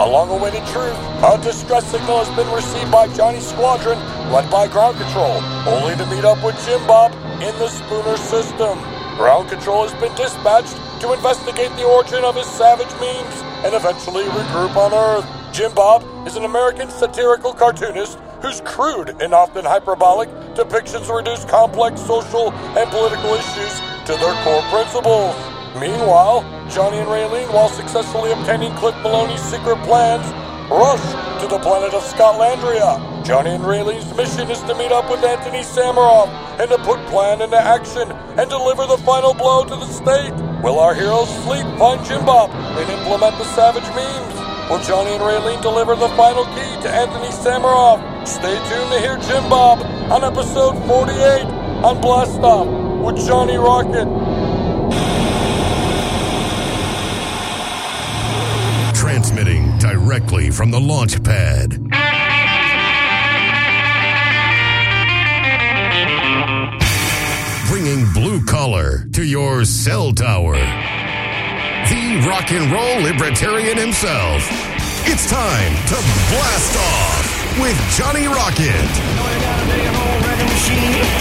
a long-awaited truth. A distress signal has been received by Johnny's squadron, led by ground control, only to meet up with Jim Bob in the Spooner system. Ground control has been dispatched to investigate the origin of his savage memes and eventually regroup on Earth. Jim Bob is an American satirical cartoonist whose crude and often hyperbolic depictions reduce complex social and political issues to their core principles. Meanwhile, Johnny and Raylene, while successfully obtaining Cliff Maloney's secret plans, rush to the planet of Scotlandria. Johnny and Raylene's mission is to meet up with Anthony Samaroff and to put plan into action and deliver the final blow to the state. Will our heroes' fleet find Jim Bob and implement the savage memes? Will Johnny and Raylene deliver the final key to Anthony Samaroff? Stay tuned to hear Jim Bob on episode 48 on Blast Off with Johnny Rocket. Directly from the launch pad. Bringing blue collar to your cell tower. The rock and roll libertarian himself. It's time to blast off with Johnny Rocket.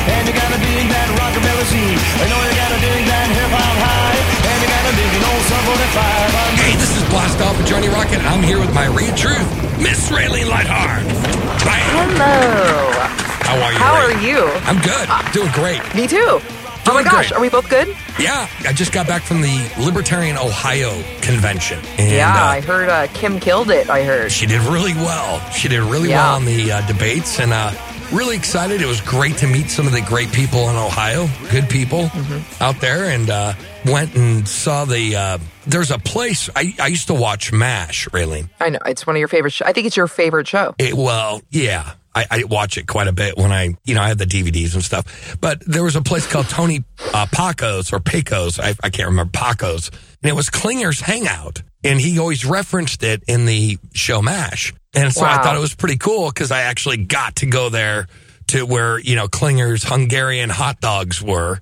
And you gotta dig that rockabilly scene. I know you gotta dig that hip hop high. And you gotta dig an old sub 45. Hey, this is Blast Off with Johnny Rocket. I'm here with my read truth, Miss Raylene Lightheart. Bam. Hello. How are you? How Ray? are you? I'm good. Uh, Doing great. Me too. Oh my gosh, great. are we both good? Yeah, I just got back from the Libertarian Ohio convention. And, yeah, uh, I heard uh, Kim killed it. I heard. She did really well. She did really Yeah. well on the uh, debates, and uh, really excited. It was great to meet some of the great people in Ohio, good people Mm-hmm. out there, and uh, went and saw the. Uh, there's a place I, I used to watch Mash, Raylene. I know it's one of your favorite. Sh- I think it's your favorite show. It, well, yeah. I, I watch it quite a bit when I, you know, I have the DVDs and stuff. But there was a place called Tony uh, Packo's or Pecos. I, I can't remember Paco's. And it was Klinger's Hangout. And he always referenced it in the show MASH. And so I thought it was pretty cool because I actually got to go there to where, you know, Klinger's Hungarian hot dogs were.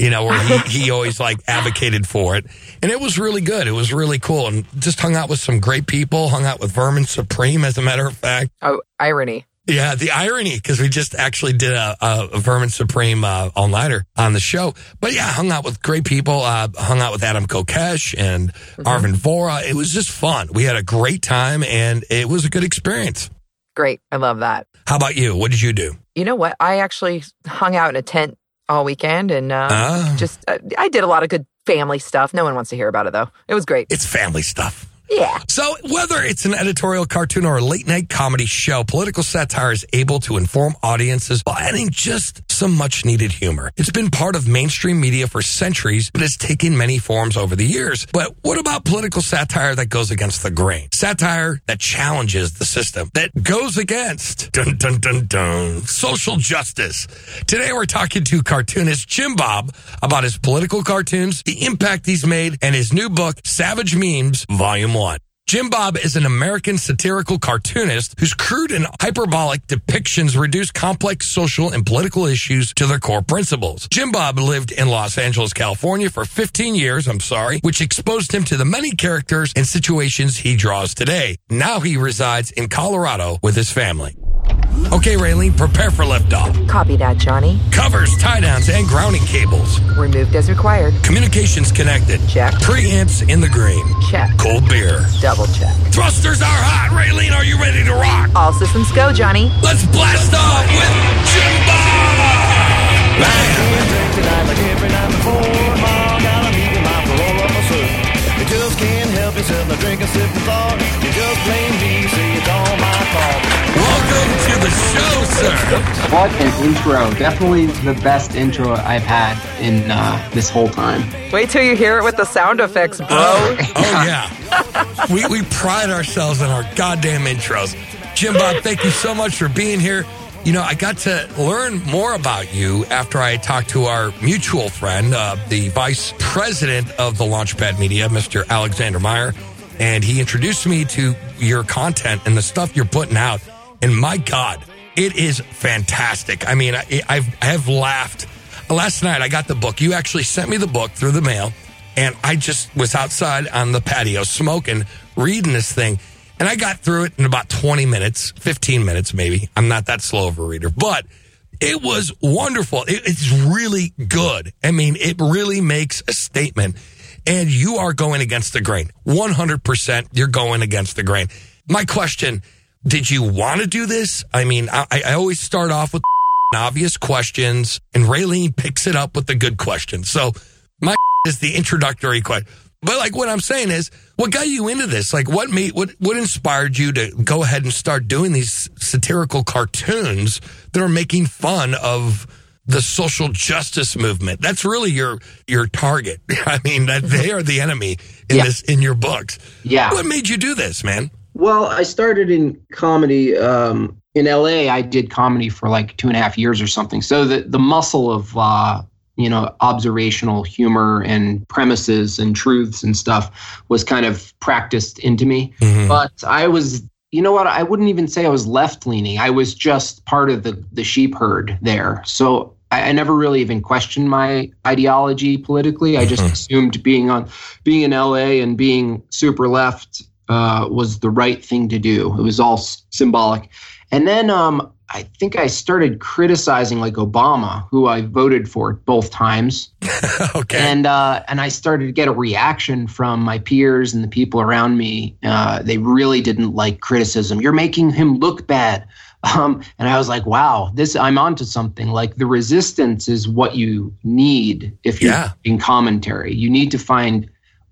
You know, where he, he always like advocated for it. And it was really good. It was really cool. And just hung out with some great people, hung out with Vermin Supreme, as a matter of fact. Oh, irony. Yeah, the irony because we just actually did a, a, Vermin Supreme uh, all nighter on the show. But yeah, hung out with great people. Uh, hung out with Adam Kokesh and Arvin Vora. It was just fun. We had a great time and it was a good experience. Great. I love that. How about you? What did you do? You know what? I actually hung out in a tent all weekend and uh, Ah. just uh, I did a lot of good family stuff. No one wants to hear about it though. It was great. It's family stuff. Yeah. So, whether it's an editorial cartoon or a late night comedy show, political satire is able to inform audiences while adding just some much needed humor. It's been part of mainstream media for centuries, but it's taken many forms over the years. But what about political satire that goes against the grain? Satire that challenges the system, that goes against dun dun dun dun social justice. Today we're talking to cartoonist Jim Bob about his political cartoons, the impact he's made, and his new book, Savage Memes, Volume 1. Jim Bob is an American satirical cartoonist whose crude and hyperbolic depictions reduce complex social and political issues to their core principles. Jim Bob lived in Los Angeles, California for 15 years, I'm sorry, which exposed him to the many characters and situations he draws today. Now he resides in Colorado with his family. Okay, Raylene, prepare for liftoff. Copy that, Johnny. Covers, tie downs, and grounding cables. Removed as required. Communications connected. Check. Preamps in the green. Check. Cold beer. Double check. Thrusters are hot. Raylene, are you ready to rock? All systems go, Johnny. Let's blast off with Jim Bob! Bam! Tonight, like every night before, Ma got a meeting my parole officer. You just can't help yourself, no drink and sip and thought. You just blame me, say it's all my fault. Welcome to the show, sir. What an intro. Definitely the best intro I've had in uh, this whole time. Wait till you hear it with the sound effects, bro. Oh, oh yeah. we, we pride ourselves in our goddamn intros. Jim Bob, thank you so much for being here. You know, I got to learn more about you after I talked to our mutual friend, uh, the vice president of the Launchpad Media, Mr. Alexander Meyer. And he introduced me to your content and the stuff you're putting out. And my God, it is fantastic. I mean, I, I've, I have laughed. Last night, I got the book. You actually sent me the book through the mail. And I just was outside on the patio smoking, reading this thing. And I got through it in about 20 minutes, 15 minutes maybe. I'm not that slow of a reader, but it was wonderful. It, it's really good. I mean, it really makes a statement and you are going against the grain. 100% you're going against the grain. My question, did you want to do this? I mean, I, I always start off with obvious questions and Raylene picks it up with the good questions. So my is the introductory question. But like what I'm saying is, what got you into this? Like what made what what inspired you to go ahead and start doing these satirical cartoons that are making fun of the social justice movement? That's really your your target. I mean, that they are the enemy in Yeah. this in your books. Yeah. What made you do this, man? Well, I started in comedy um, in LA. I did comedy for like two and a half years or something. So the the muscle of uh, you know observational humor and premises and truths and stuff was kind of practiced into me. But I was, you know what? I wouldn't even say I was left leaning. I was just part of the the sheep herd there. So. I I never really even questioned my ideology politically. I just assumed being on, being in LA and being super left uh, was the right thing to do. It was all s- symbolic. And then um, I think I started criticizing like Obama, who I voted for both times, okay. and uh, and I started to get a reaction from my peers and the people around me. Uh, they really didn't like criticism. You're making him look bad. Um, and I was like, wow, this I'm onto something. Like the resistance is what you need if you're Yeah. in commentary. You need to find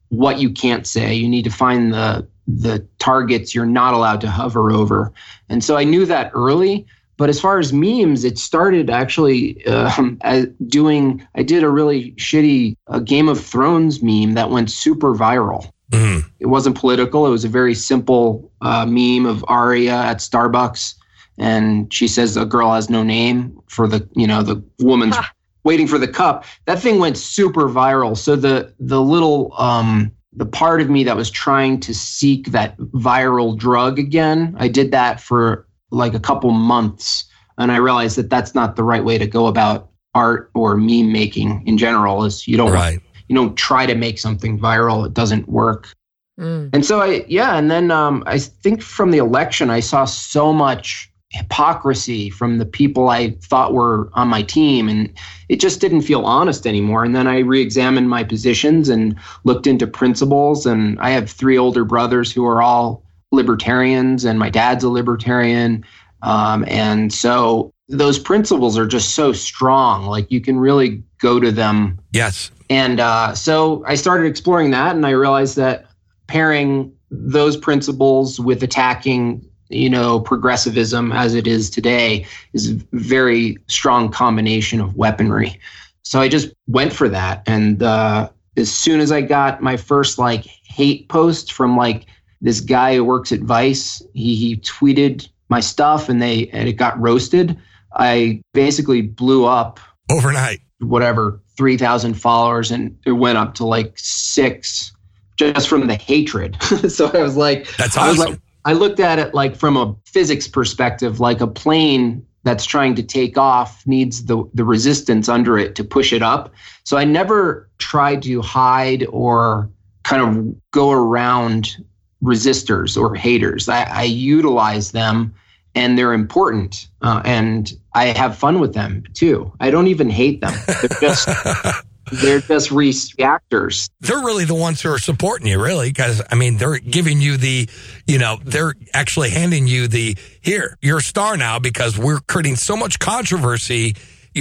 what you can't say. You need to find the the targets you're not allowed to hover over. And so I knew that early. But as far as memes, it started actually um, doing. I did a really shitty uh, Game of Thrones meme that went super viral. Mhm. It wasn't political. It was a very simple uh, meme of Arya at Starbucks, and she says a girl has no name for the you know the woman's waiting for the cup. That thing went super viral. So the the little um, the part of me that was trying to seek that viral drug again, I did that for like a couple months, and I realized that that's not the right way to go about art or meme making in general. Is you don't Right. you don't try to make something viral; it doesn't work. Mm. And so I, yeah, and then um, I think from the election, I saw so much hypocrisy from the people I thought were on my team, and it just didn't feel honest anymore. And then I re-examined my positions and looked into principles. And I have three older brothers who are all libertarians, and my dad's a libertarian. Um, and so those principles are just so strong; like you can really go to them Yes. and uh, so I started exploring that, and I realized that pairing those principles with attacking, you know, progressivism as it is today is a very strong combination of weaponry. So I just went for that, and uh, as soon as I got my first like hate post from like this guy who works at Vice, he, he tweeted my stuff, and they and it got roasted. I basically blew up Overnight. whatever 3000 followers and it went up to like six just from the hatred so i was like That's I was awesome. like i looked at it like from a physics perspective like a plane that's trying to take off needs the the resistance under it to push it up. So i never tried to hide or kind of go around resistors or haters. I, I utilize them and they're important uh, and i have fun with them too. I don't even hate them. They're just they're just reactors they're really the ones who are supporting you, really, because I mean, they're giving you the, you know, they're actually handing you the here, you're a star now because we're creating so much controversy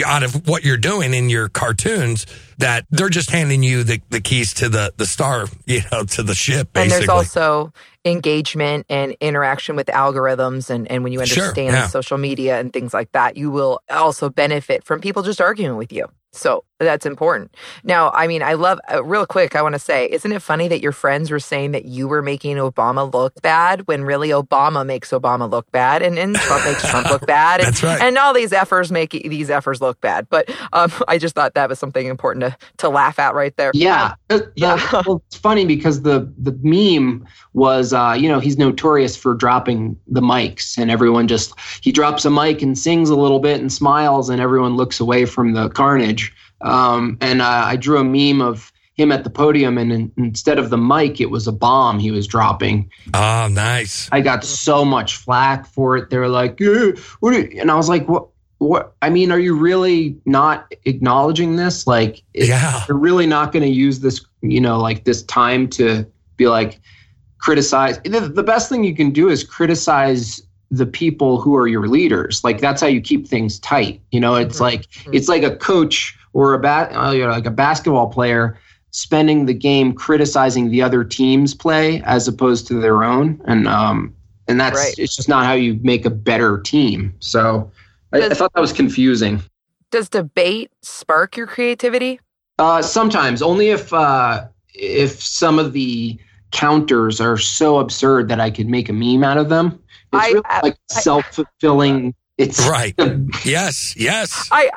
out of what you're doing in your cartoons that they're just handing you the, the keys to the the star, you know, to the ship. And there's also engagement and interaction with algorithms. And, and when you Sure, understand yeah. social media and things like that, you will also benefit from people just arguing with you. So that's important. Now, I mean, I love, uh, real quick, I want to say, isn't it funny that your friends were saying that you were making Obama look bad when really Obama makes Obama look bad and, and Trump makes Trump look bad? And, That's right. And all these effers make these effers look bad. But um, I just thought that was something important to, to laugh at right there. Yeah, Uh, Yeah. well, it's funny because the the meme was, uh, you know, he's notorious for dropping the mics, and everyone just he drops a mic and sings a little bit and smiles, and everyone looks away from the carnage. Um, and uh, I drew a meme of him at the podium, and in, instead of the mic, it was a bomb he was dropping. Oh, nice. I got so much flack for it. They were like, "Yeah, what?" are you-" And I was like, "What? What? I mean, are you really not acknowledging this? Like, Yeah. you're really not going to use this, you know, like this time to be like criticize. The, the best thing you can do is criticize the people who are your leaders. Like that's how you keep things tight. You know, it's Mhm. like it's like a coach or a bat, uh, you know, like a basketball player spending the game criticizing the other team's play as opposed to their own, and um, and that's Right. it's just not how you make a better team. So I, I thought that was confusing. Does debate spark your creativity? Uh, sometimes only if uh, if some of the counters are so absurd that I could make a meme out of them. It's I- really like self fulfilling. It's Right. Yes. Yes. I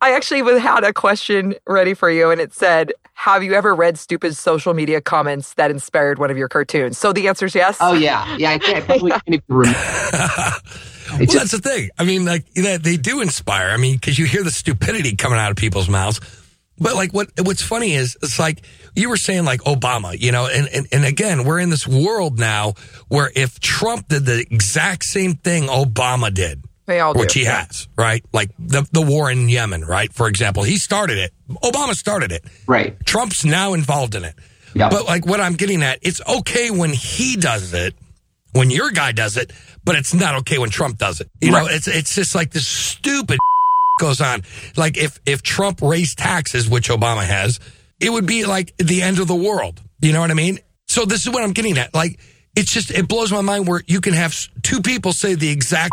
I actually had a question ready for you, and it said, "Have you ever read stupid social media comments that inspired one of your cartoons?" So the answer is yes. Oh yeah, yeah. I can't I probably can't even remember. well, It's that's the thing. I mean, like you know, they do inspire. I mean, because you hear the stupidity coming out of people's mouths. But like what what's funny is it's like you were saying like Obama, you know, and, and and again, we're in this world now where if Trump did the exact same thing Obama did, they all do. which he has, right? Like the the war in Yemen, right? For example, he started it. Obama started it. right. Trump's now involved in it. Yeah. But like what I'm getting at, it's okay when he does it, when your guy does it, but it's not okay when Trump does it. You know, it's it's just like this stupid goes on. Like if if Trump raised taxes, which Obama has, it would be like the end of the world. You know what I mean? So this is what I'm getting at. Like it's just it blows my mind where you can have two people say the exact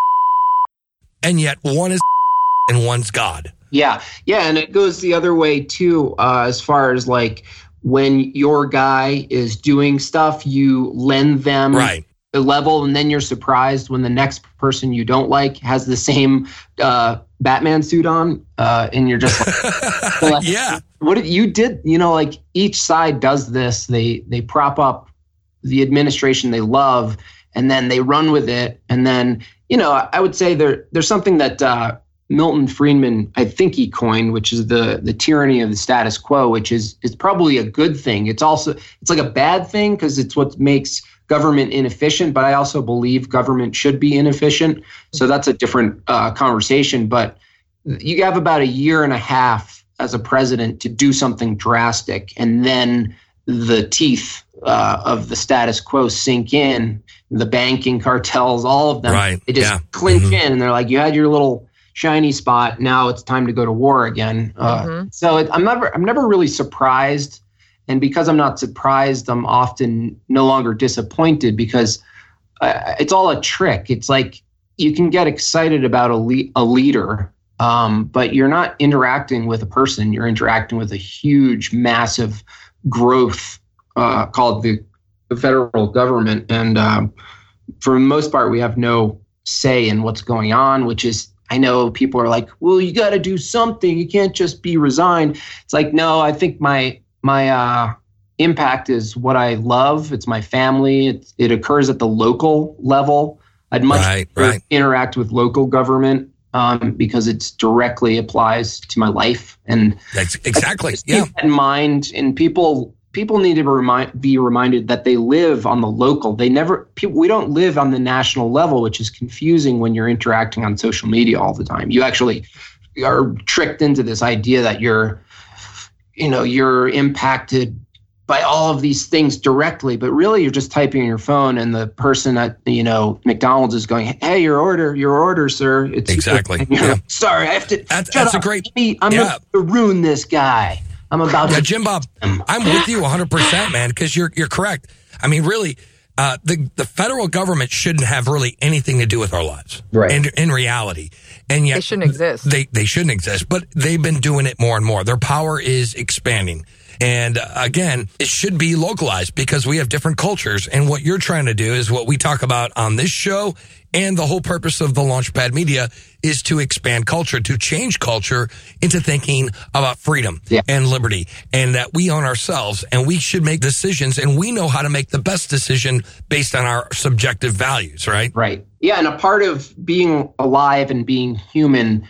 and yet one is and one's God. Yeah, yeah, and it goes the other way too. Uh, as far as like when your guy is doing stuff, you lend them Right. a level, and then you're surprised when the next person you don't like has the same uh, Batman suit on, uh, and you're just like, yeah. what did you did you know like each side does this they they prop up the administration they love and then they run with it and then you know i, would say there there's something that uh, milton friedman i think he coined which is the the tyranny of the status quo which is is probably a good thing it's also it's like a bad thing because it's what makes government inefficient but i also believe government should be inefficient so that's a different uh, conversation but you have about a year and a half as a president to do something drastic, and then the teeth uh, of the status quo sink in. The banking cartels, all of them, Right, they just yeah. clinch Mhm. in, and they're like, "You had your little shiny spot. Now it's time to go to war again." Uh, Mhm. So it, I'm never, I'm never really surprised, and because I'm not surprised, I'm often no longer disappointed because uh, it's all a trick. It's like you can get excited about a, le- a leader, um, but you're not interacting with a person. You're interacting with a huge, massive growth uh, called the, the federal government. And um, for the most part, we have no say in what's going on, which is. I know people are like, "Well, you got to do something. You can't just be resigned." It's like, no, I think my my uh, impact is what I love. It's my family. It, it occurs at the local level. I'd much Right, right. interact with local government um, because it directly applies to my life. And That's exactly. Yeah. in mind. And people people need to remind, be reminded that they live on the local. They never. People, we don't live on the national level, which is confusing when you're interacting on social media all the time. You actually are tricked into this idea that you're, you know, you're impacted by all of these things directly, but really you're just typing on your phone, and the person at you know McDonald's is going, "Hey, your order, your order, sir." It's Exactly, yeah. Sorry, I have to. That's- that's a great- me- I'm yeah. about to ruin this guy. I'm about Yeah, to. Jim Bob, I'm with you 100%, man, because you're you're correct. I mean, really, uh, the the federal government shouldn't have really anything to do with our lives, Right. In in reality, and yet They shouldn't exist. They they shouldn't exist, but they've been doing it more and more. Their power is expanding. And uh, again, it should be localized because we have different cultures. And what you're trying to do is what we talk about on this show. And the whole purpose of the Launchpad Media is to expand culture, to change culture into thinking about freedom Yeah. and liberty and that we own ourselves and we should make decisions and we know how to make the best decision based on our subjective values, right? Right. Yeah, and a part of being alive and being human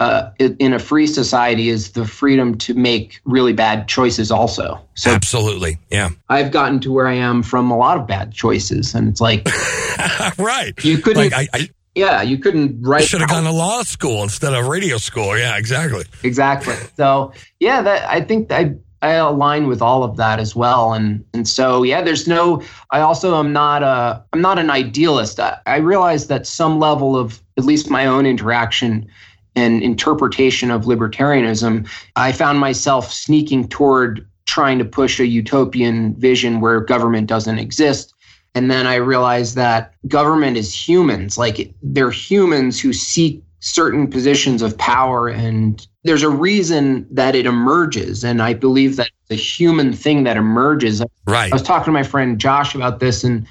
uh, in a free society is the freedom to make really bad choices also. So Absolutely. Yeah. I've gotten to where I am from a lot of bad choices. And it's like, right. you couldn't, Like I, I yeah, you couldn't write. should have gone to law school instead of radio school. Yeah, exactly. exactly. So yeah, that I think I I align with all of that as well. And and so yeah, there's no. I also am not a I'm not an idealist. I, I realize that some level of at least my own interaction and interpretation of libertarianism, I found myself sneaking toward trying to push a utopian vision where government doesn't exist. And then I realized that government is humans. Like they're humans who seek certain positions of power and there's a reason that it emerges and i believe that the human thing that emerges Right. i was talking to my friend josh about this and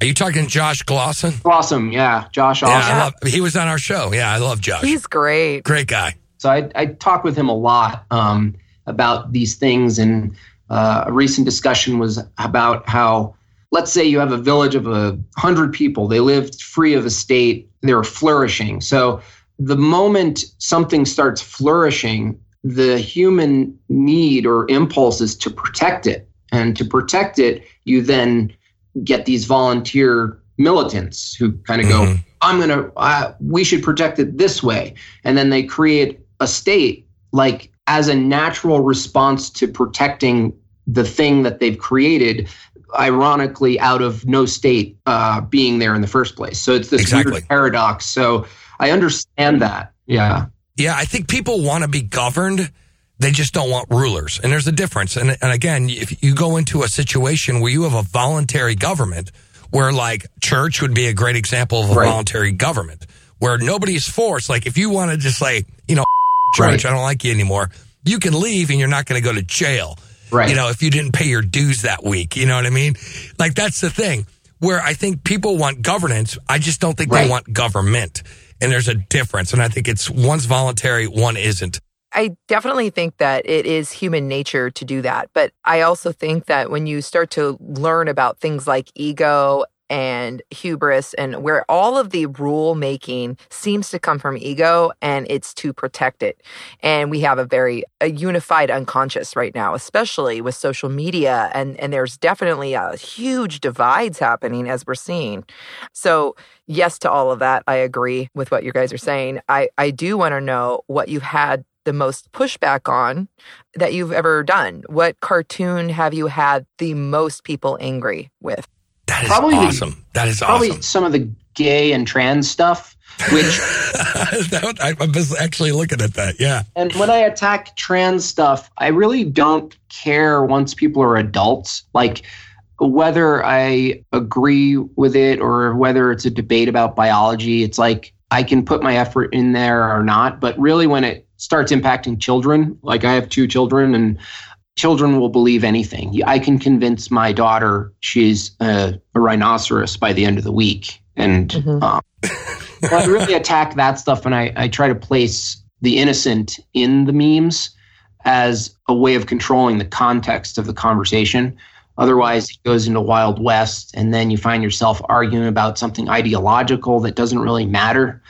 Are you talking Josh Glosson? awesome yeah josh Yeah, awesome I love, he was on our show. Yeah, I love Josh. He's great. Great guy. so i, I talk with him a lot um, about these things and uh, a recent discussion was about how let's say you have a village of a hundred people they lived free of the state they're flourishing so the moment something starts flourishing the human need or impulse is to protect it and to protect it you then get these volunteer militants who kind of go Mhm. i'm going to uh, we should protect it this way and then they create a state like as a natural response to protecting the thing that they've created ironically out of no state uh, being there in the first place so it's this Exactly. weird paradox so i understand that yeah Yeah, I think people want to be governed. They just don't want rulers. And there's a difference. And, and again, if you go into a situation where you have a voluntary government, where like church would be a great example of a Right. voluntary government, where nobody's forced. Like if you want to just say, you know, church, Right. I don't like you anymore, you can leave and you're not going to go to jail. Right. You know, if you didn't pay your dues that week, you know what I mean? Like that's the thing where I think people want governance. I just don't think they want government. And there's a difference. And I think it's one's voluntary, one isn't. I definitely think that it is human nature to do that. But I also think that when you start to learn about things like ego and hubris and where all of the rule making seems to come from ego and it's to protect it. And we have a very a unified unconscious right now, especially with social media and and there's definitely a huge divides happening as we're seeing. So, yes to all of that. I agree with what you guys are saying. I I do want to know what you've had the most pushback on that you've ever done. What cartoon have you had the most people angry with? That is Probably the- awesome. that is probably awesome. some of the gay and trans stuff which That- I, I was actually looking at that. Yeah. And when I attack trans stuff, I really don't care once people are adults. Like whether I agree with it or whether it's a debate about biology, it's like I can put my effort in there or not. But really, when it starts impacting children, like I have two children and children will believe anything. I can convince my daughter she's a, a rhinoceros by the end of the week. And Mhm. um, I really attack that stuff and I, I try to place the innocent in the memes as a way of controlling the context of the conversation. Otherwise, it goes into Wild West, and then you find yourself arguing about something ideological that doesn't really matter.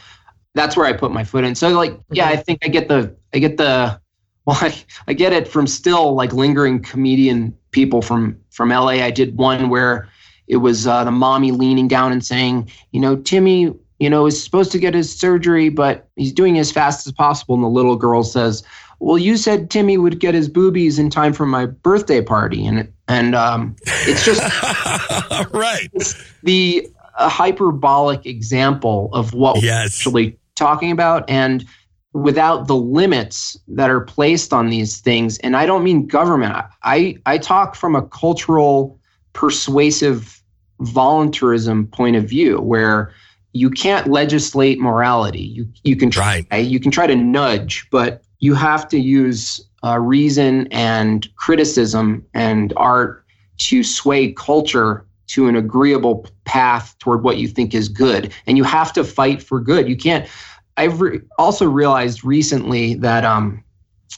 That's where I put my foot in. So, like, yeah, I think I get the, I get the, well, I, I get it from still like lingering comedian people from from LA. I did one where it was uh, the mommy leaning down and saying, you know, Timmy, you know, is supposed to get his surgery, but he's doing it as fast as possible. And the little girl says, "Well, you said Timmy would get his boobies in time for my birthday party," and and um, it's just right. the a hyperbolic example of what we're actually talking about. And without the limits that are placed on these things and i don't mean government i i talk from a cultural persuasive voluntarism point of view where you can't legislate morality. You you can try Right. you can try to nudge but you have to use uh, reason and criticism and art to sway culture to an agreeable path toward what you think is good and you have to fight for good you can't i've re- also realized recently that um,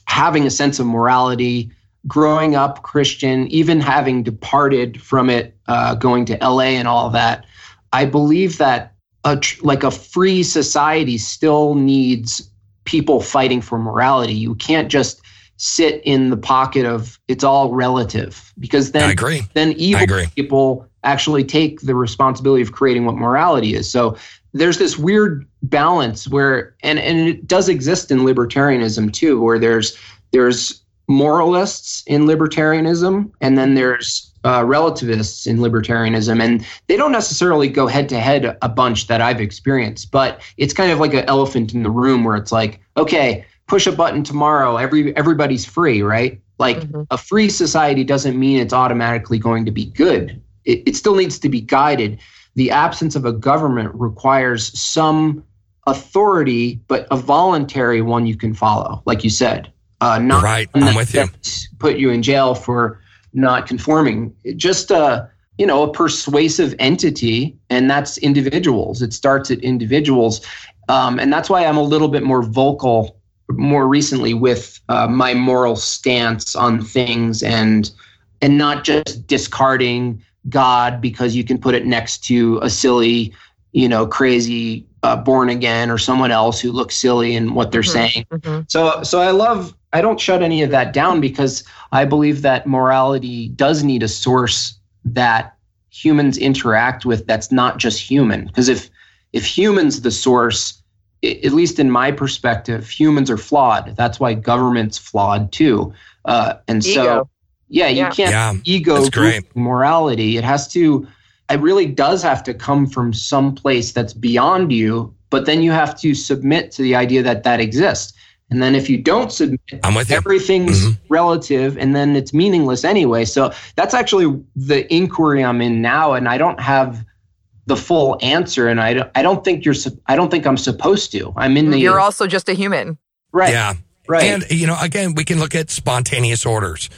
having a sense of morality growing up christian even having departed from it uh, going to la and all that i believe that a tr- like a free society still needs people fighting for morality. You can't just sit in the pocket of it's all relative because then I agree. then I evil agree. people actually take the responsibility of creating what morality is. So there's this weird balance where and and it does exist in libertarianism too where there's there's moralists in libertarianism and then there's uh, relativists in libertarianism and they don't necessarily go head to head a bunch that i've experienced but it's kind of like an elephant in the room where it's like okay push a button tomorrow every everybody's free right like Mhm. a free society doesn't mean it's automatically going to be good it, it still needs to be guided the absence of a government requires some authority but a voluntary one you can follow like you said uh, not Right. I'm with you. put you in jail for not conforming. Just a you know a persuasive entity, and that's individuals. It starts at individuals, um, and that's why I'm a little bit more vocal more recently with uh, my moral stance on things and and not just discarding God because you can put it next to a silly, you know, crazy uh, born again or someone else who looks silly in what they're Mhm. saying. Mhm. So so I love I don't shut any of that down because I believe that morality does need a source that humans interact with that's not just human because if if humans the source at least in my perspective humans are flawed that's why government's flawed too uh, and so Ego. Yeah you Yeah. can't Yeah. ego great. morality it has to it really does have to come from some place that's beyond you but then you have to submit to the idea that that exists and then if you don't submit I'm with you. everything's Mhm. relative and then it's meaningless anyway so that's actually the inquiry i'm in now and i don't have the full answer and i don't, I don't think you're i don't think i'm supposed to i'm in the You're also just a human. right Yeah. right And you know, again, we can look at spontaneous orders.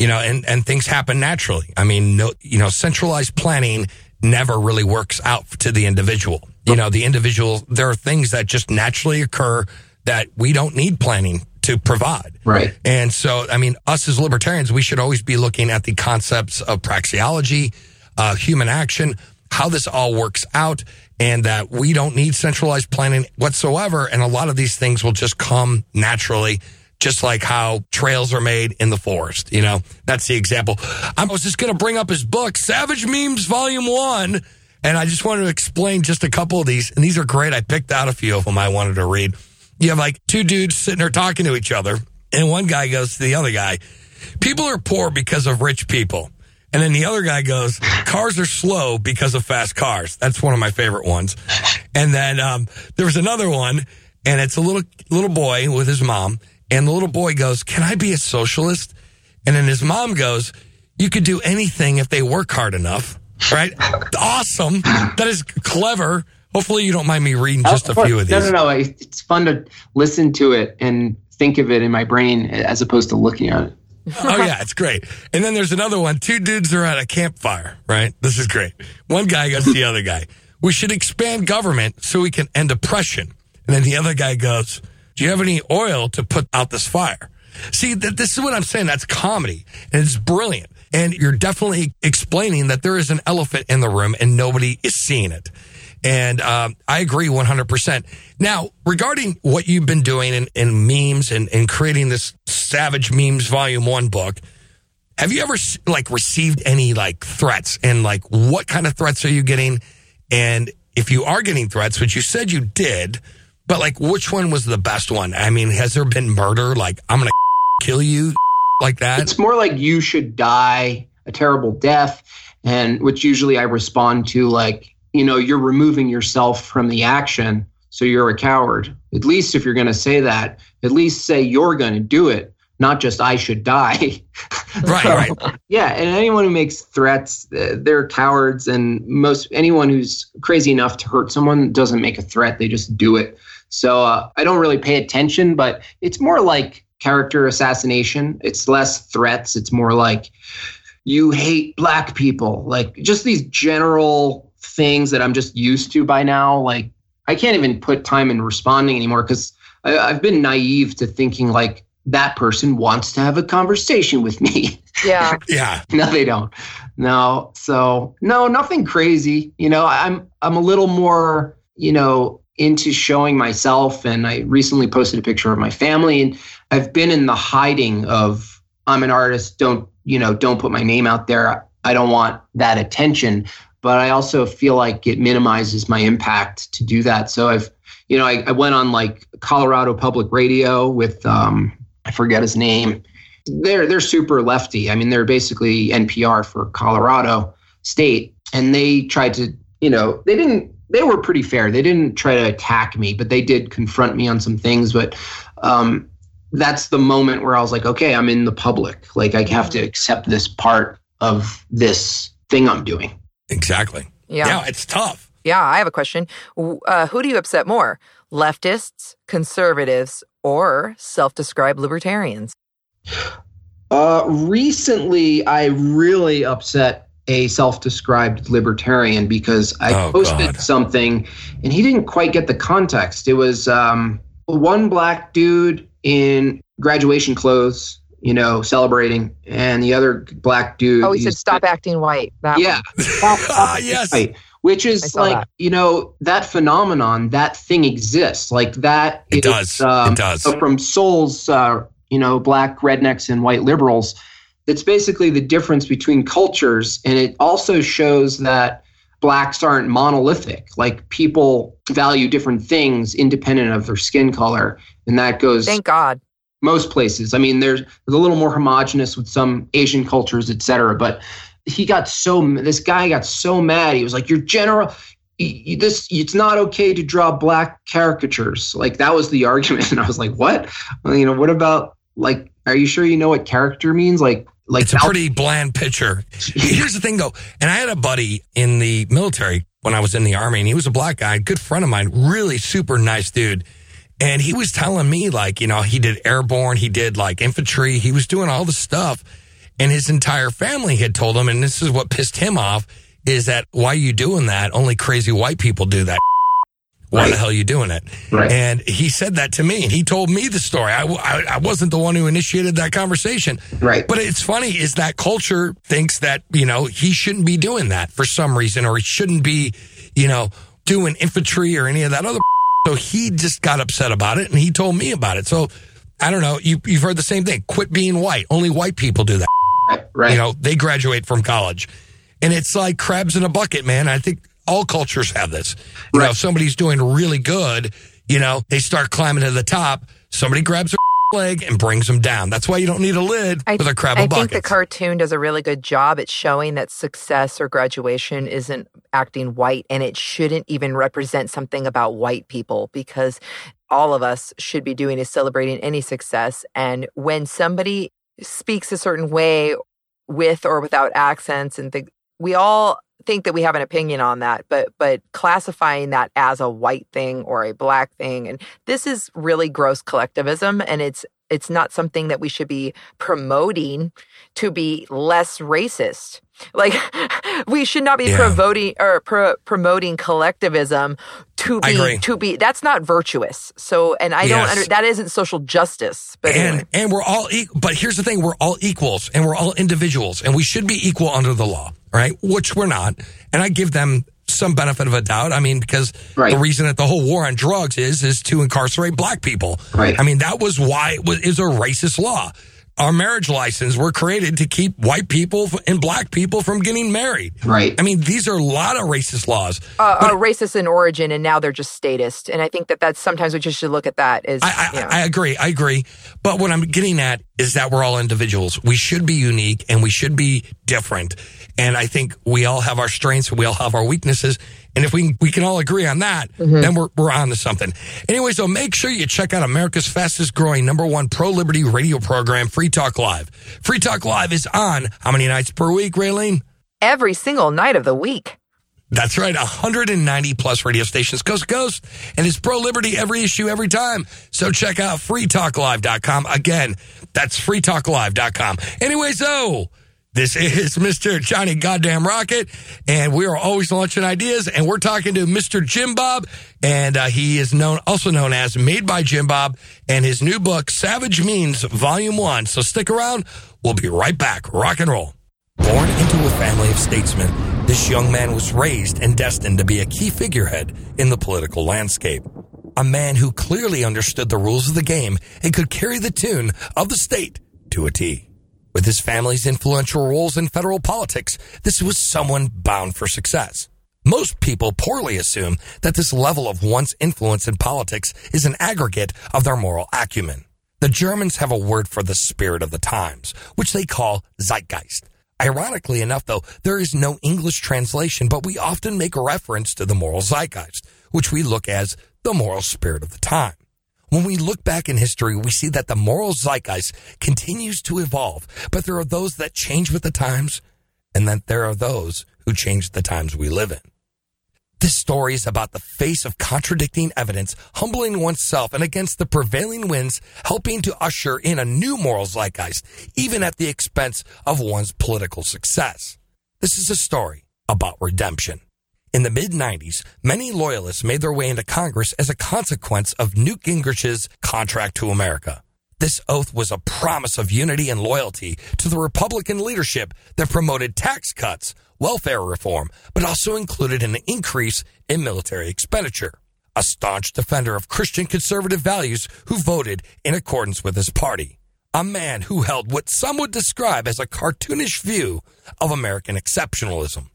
You know, and and things happen naturally. I mean, no, you know, centralized planning never really works out to the individual. You know, the individual. There are things that just naturally occur that we don't need planning to provide. right And so, I mean, us as libertarians, we should always be looking at the concepts of praxeology, uh, human action, how this all works out, and that we don't need centralized planning whatsoever. And a lot of these things will just come naturally, just like how trails are made in the forest. You know, that's the example. I was just going to bring up his book, Savage Memes Volume One. And I just wanted to explain just a couple of these. And these are great. I picked out a few of them I wanted to read. You have like two dudes sitting there talking to each other. And one guy goes to the other guy, people are poor because of rich people. And then the other guy goes, cars are slow because of fast cars. That's one of my favorite ones. And then um, there was another one, and it's a little little boy with his mom, and the little boy goes, "Can I be a socialist?" And then his mom goes, "You could do anything if they work hard enough." Right? awesome. That is clever. Hopefully, you don't mind me reading just a few of these. no no no it's fun to listen to it and think of it in my brain as opposed to looking at it oh yeah, it's great. And then there's another one. Two dudes are at a campfire, right? This is great. One guy goes to the other guy. We should expand government so we can end oppression. And then the other guy goes, "Do you have any oil to put out this fire?" See, th- this is what I'm saying. That's comedy, and it's brilliant. And you're definitely explaining that there is an elephant in the room, and nobody is seeing it. And um, I agree 100%. Now, regarding what you've been doing in, in memes and, and creating this Savage Memes Volume 1 book, have you ever like received any like threats and like what kind of threats are you getting? And if you are getting threats, which you said you did, but like which one was the best one? I mean, has there been murder? Like I'm going to kill you like that? it's more like you should die a terrible death and which usually i respond to like you know you're removing yourself from the action so you're a coward at least if you're going to say that at least say you're going to do it not just i should die right, So, right. yeah and anyone who makes threats uh, they're cowards and most anyone who's crazy enough to hurt someone doesn't make a threat they just do it so uh, i don't really pay attention but it's more like character assassination. It's less threats. It's more like you hate black people. Like just these general things that i'm just used to by now. Like i can't even put time in responding anymore because i've been naive to thinking like that person wants to have a conversation with me. Yeah. Yeah. no they don't. No. So no nothing crazy. You know i'm i'm a little more you know into showing myself, and I recently posted a picture of my family, and I've been in the hiding of I'm an artist. Don't you know? Don't put my name out there. I don't want that attention. But I also feel like it minimizes my impact to do that. So I've, you know, I, I went on like Colorado Public Radio with um, I forget his name. They're they're super lefty. I mean, they're basically NPR for Colorado State, and they tried to, you know, they didn't. They were pretty fair. They didn't try to attack me, but they did confront me on some things. But um, that's the moment where I was like, okay, I'm in the public. Like I have to accept this part of this thing I'm doing. Exactly. Yeah. Yeah, it's tough. Yeah, I have a question. Uh, who do you upset more? Leftists, conservatives, or self described libertarians? Uh, recently, I really upset a self-described libertarian because I Oh, posted God. something and he didn't quite get the context. It was um, one black dude in graduation clothes, you know, celebrating, and the other black dude. Oh, he said, he's- stop acting white. That one. Yeah, Ah, yes. Right. Which is like, that. you know, that phenomenon, that thing exists. Like that. It is, does. um, It does. So from Sowell's, uh, you know, black rednecks and white liberals, it's basically the difference between cultures. And it also shows that blacks aren't monolithic. Like people value different things independent of their skin color. And that goes Thank God. most places. I mean, there's, there's a little more homogenous with some Asian cultures, et cetera. But he got so this guy got so mad. He was like, "You're general. This it's not okay to draw black caricatures." Like that was the argument, and I was like, "What? Well, you know, what about like? Are you sure you know what character means? Like, like It's a pretty bland picture. Here's the thing, though, and I had a buddy in the military when I was in the army, and he was a black guy, good friend of mine, really super nice dude. And he was telling me, like, you know, he did airborne, he did like infantry, he was doing all the stuff. And his entire family had told him, and this is what pissed him off, is that why are you doing that? Only crazy white people do that. Why the hell are you doing it? Right. And he said that to me, and he told me the story. I, I, I wasn't the one who initiated that conversation. Right. But it's funny is that culture thinks that, you know, he shouldn't be doing that for some reason, or he shouldn't be, you know, doing infantry or any of that other. So he just got upset about it and he told me about it. So I don't know. You, you've heard the same thing. Quit being white. Only white people do that. right, right. You know, they graduate from college. And it's like crabs in a bucket, man. I think all cultures have this. You know, if somebody's doing really good, you know, they start climbing to the top. Somebody grabs their leg and brings them down. That's why you don't need a lid I, with a crab I of think the cartoon does a really good job at showing that success or graduation isn't acting white and it shouldn't even represent something about white people because all of us should be doing is celebrating any success. And when somebody speaks a certain way with or without accents and things, we all think that we have an opinion on that, but but classifying that as a white thing or a black thing, and this is really gross collectivism, and it's it's not something that we should be promoting to be less racist. Like we should not be Yeah. promoting or pro- promoting collectivism to be to be that's not virtuous. So and I don't under, that isn't social justice. But and anyway. and we're all e- but here's the thing we're all equals and we're all individuals and we should be equal under the law right which we're not and i give them some benefit of a doubt i mean because Right. the reason that the whole war on drugs is is to incarcerate black people Right. i mean that was why it was, is a racist law our marriage license were created to keep white people and black people from getting married Right. i mean these are a lot of racist laws uh, are racist in origin, and now they're just statist. And I think that that's sometimes we just should look at that as I, I, you know, I agree. I agree. But what I'm getting at is that we're all individuals. We should be unique and we should be different. And I think we all have our strengths. We all have our weaknesses. And if we we can all agree on that, mm-hmm. then we're we're on to something. Anyway, so make sure you check out America's fastest growing number one pro liberty radio program, Free Talk Live. Free Talk Live is on how many nights per week, Raylene? every single night of the week. That's right, 190 plus radio stations coast to coast, and it's pro liberty every issue every time. So check out freetalklive.com. Again, that's freetalklive.com. Anyway, so this is Mr. Johnny Goddamn Rocket, and we are always launching ideas, and we're talking to Mr. Jim Bob, and uh, he is known, also known as Made by Jim Bob, and his new book, Savage Memes, Volume 1. So stick around. We'll be right back. Rock and roll. Born into a family of statesmen, this young man was raised and destined to be a key figurehead in the political landscape. A man who clearly understood the rules of the game and could carry the tune of the state to a T. With his family's influential roles in federal politics, this was someone bound for success. Most people poorly assume that this level of one's influence in politics is an aggregate of their moral acumen. The Germans have a word for the spirit of the times, which they call Zeitgeist. Ironically enough, though, there is no English translation, but we often make reference to the moral zeitgeist, which we look as the moral spirit of the time. When we look back in history, we see that the moral zeitgeist continues to evolve, but there are those that change with the times, and that there are those who change the times we live in. This story is about the face of contradicting evidence, humbling oneself and against the prevailing winds, helping to usher in a new moral zeitgeist, even at the expense of one's political success. This is a story about redemption. In the mid 90s, many loyalists made their way into Congress as a consequence of Newt Gingrich's contract to America. This oath was a promise of unity and loyalty to the Republican leadership that promoted tax cuts, welfare reform, but also included an increase in military expenditure. A staunch defender of Christian conservative values who voted in accordance with his party. A man who held what some would describe as a cartoonish view of American exceptionalism.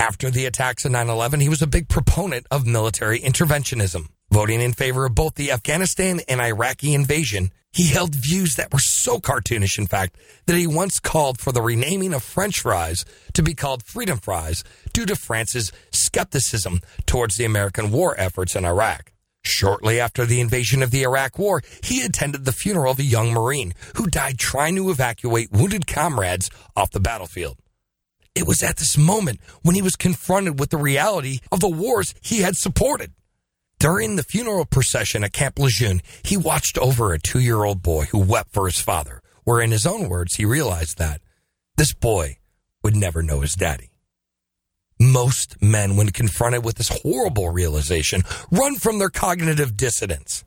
After the attacks of 9 11, he was a big proponent of military interventionism, voting in favor of both the Afghanistan and Iraqi invasion he held views that were so cartoonish, in fact, that he once called for the renaming of French fries to be called freedom fries due to France's skepticism towards the American war efforts in Iraq. Shortly after the invasion of the Iraq War, he attended the funeral of a young Marine who died trying to evacuate wounded comrades off the battlefield. It was at this moment when he was confronted with the reality of the wars he had supported. During the funeral procession at Camp Lejeune, he watched over a two year old boy who wept for his father, where in his own words, he realized that this boy would never know his daddy. Most men, when confronted with this horrible realization, run from their cognitive dissonance.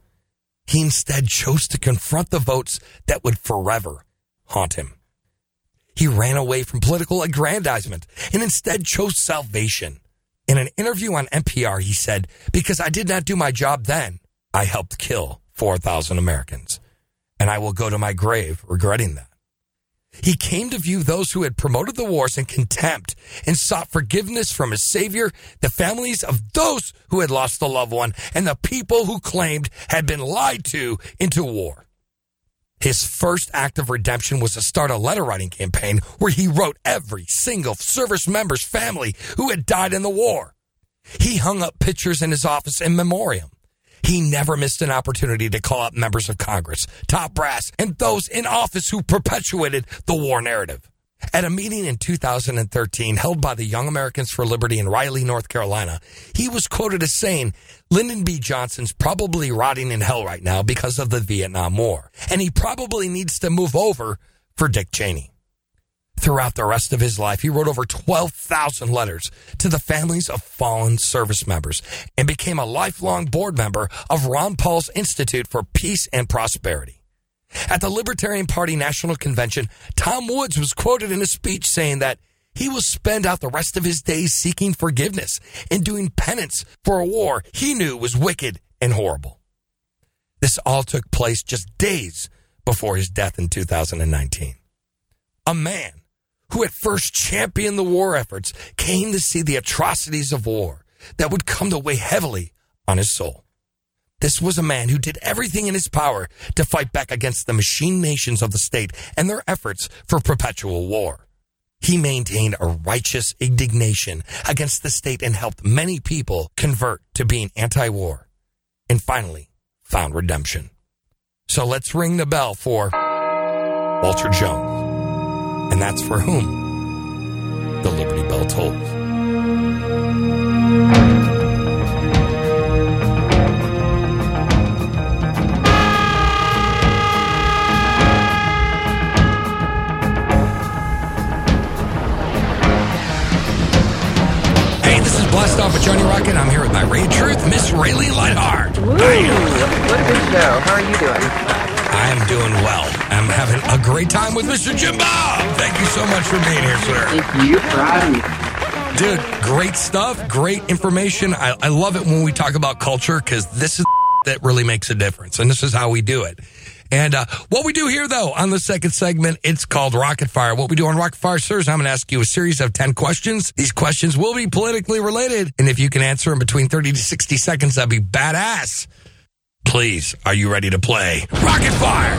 He instead chose to confront the votes that would forever haunt him. He ran away from political aggrandizement and instead chose salvation. In an interview on NPR, he said, Because I did not do my job then, I helped kill 4,000 Americans. And I will go to my grave regretting that. He came to view those who had promoted the wars in contempt and sought forgiveness from his Savior, the families of those who had lost a loved one, and the people who claimed had been lied to into war. His first act of redemption was to start a letter writing campaign where he wrote every single service member's family who had died in the war. He hung up pictures in his office in memoriam. He never missed an opportunity to call up members of Congress, top brass, and those in office who perpetuated the war narrative. At a meeting in 2013 held by the Young Americans for Liberty in Raleigh, North Carolina, he was quoted as saying, Lyndon B. Johnson's probably rotting in hell right now because of the Vietnam War, and he probably needs to move over for Dick Cheney. Throughout the rest of his life, he wrote over 12,000 letters to the families of fallen service members and became a lifelong board member of Ron Paul's Institute for Peace and Prosperity. At the Libertarian Party National Convention, Tom Woods was quoted in a speech saying that he will spend out the rest of his days seeking forgiveness and doing penance for a war he knew was wicked and horrible. This all took place just days before his death in 2019. A man who at first championed the war efforts came to see the atrocities of war that would come to weigh heavily on his soul. This was a man who did everything in his power to fight back against the machine nations of the state and their efforts for perpetual war. He maintained a righteous indignation against the state and helped many people convert to being anti war and finally found redemption. So let's ring the bell for Walter Jones. And that's for whom the Liberty Bell tolls. Blast Off with Johnny Rocket. I'm here with my Ray Truth, Miss Raylene Lightheart. Woo, what a good show. How are you doing? I am doing well. I'm having a great time with Mr. Jim Bob. Thank you so much for being here, sir. Thank you for having me. Dude, great stuff, great information. I, I love it when we talk about culture because this is that really makes a difference, and this is how we do it. And uh, what we do here, though, on the second segment, it's called Rocket Fire. What we do on Rocket Fire, sir, is I'm going to ask you a series of 10 questions. These questions will be politically related. And if you can answer them between 30 to 60 seconds, that'd be badass. Please, are you ready to play Rocket Fire?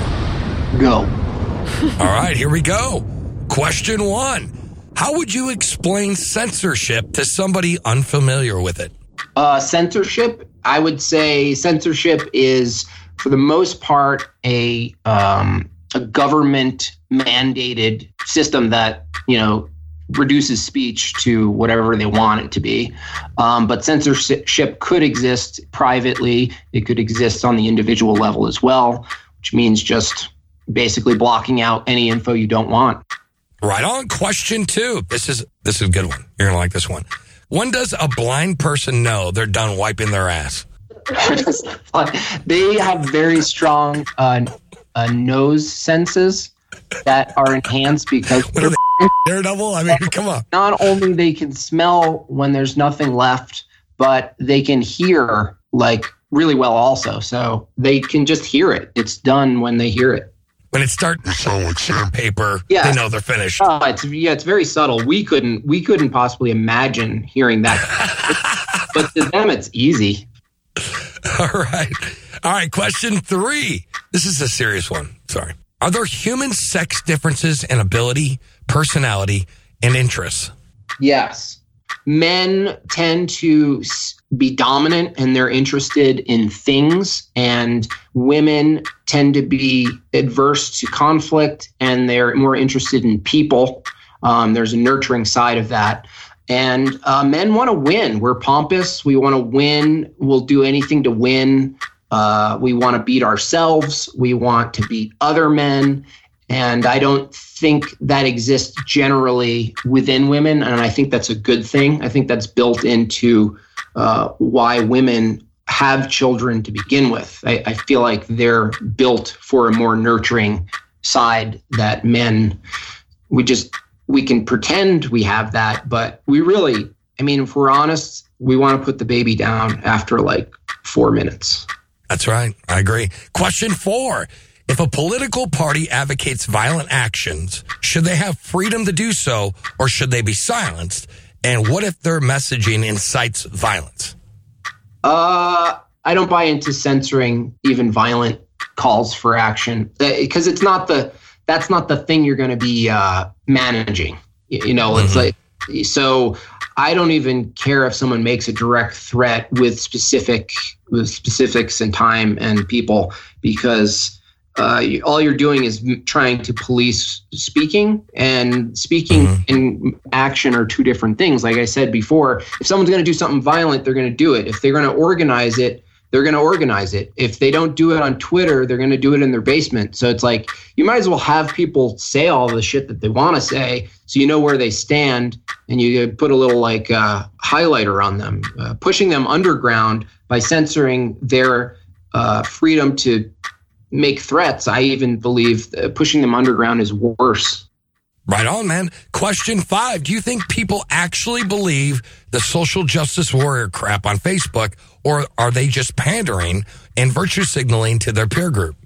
Go. All right, here we go. Question one How would you explain censorship to somebody unfamiliar with it? Uh, censorship, I would say censorship is, for the most part, a um, a government mandated system that you know reduces speech to whatever they want it to be. Um, but censorship could exist privately. It could exist on the individual level as well, which means just basically blocking out any info you don't want. Right on. Question two. This is this is a good one. You're gonna like this one. When does a blind person know they're done wiping their ass? they have very strong uh, uh, nose senses that are enhanced because What are they, Daredevil? I mean, come on. not only they can smell when there's nothing left, but they can hear like really well also. So they can just hear it. It's done when they hear it. When it starts sound like sandpaper, Yeah. they know they're finished. Oh, it's yeah, it's very subtle. We couldn't we couldn't possibly imagine hearing that. but to them it's easy. All right. All right. Question three. This is a serious one. Sorry. Are there human sex differences in ability, personality, and interests? Yes. Men tend to be dominant and they're interested in things, and women tend to be adverse to conflict and they're more interested in people. Um, there's a nurturing side of that. And uh, men want to win. We're pompous. We want to win. We'll do anything to win. Uh, we want to beat ourselves. We want to beat other men. And I don't think that exists generally within women. And I think that's a good thing. I think that's built into uh, why women have children to begin with. I, I feel like they're built for a more nurturing side that men, we just, we can pretend we have that, but we really, I mean, if we're honest, we want to put the baby down after like four minutes. That's right. I agree. Question four. If a political party advocates violent actions, should they have freedom to do so or should they be silenced? And what if their messaging incites violence? Uh, I don't buy into censoring even violent calls for action because it's not the that's not the thing you're going to be uh, managing. You know, it's like so. I don't even care if someone makes a direct threat with specific with specifics and time and people because uh, you, all you're doing is m- trying to police speaking and speaking and action are two different things. Like I said before, if someone's going to do something violent, they're going to do it. If they're going to organize it, they're going to organize it. If they don't do it on Twitter, they're going to do it in their basement. So it's like you might as well have people say all the shit that they want to say, so you know where they stand, and you put a little like uh, highlighter on them, uh, pushing them underground by censoring their uh, freedom to make threats. I even believe pushing them underground is worse. Right on, man. Question five. Do you think people actually believe the social justice warrior crap on Facebook, or are they just pandering and virtue signaling to their peer group?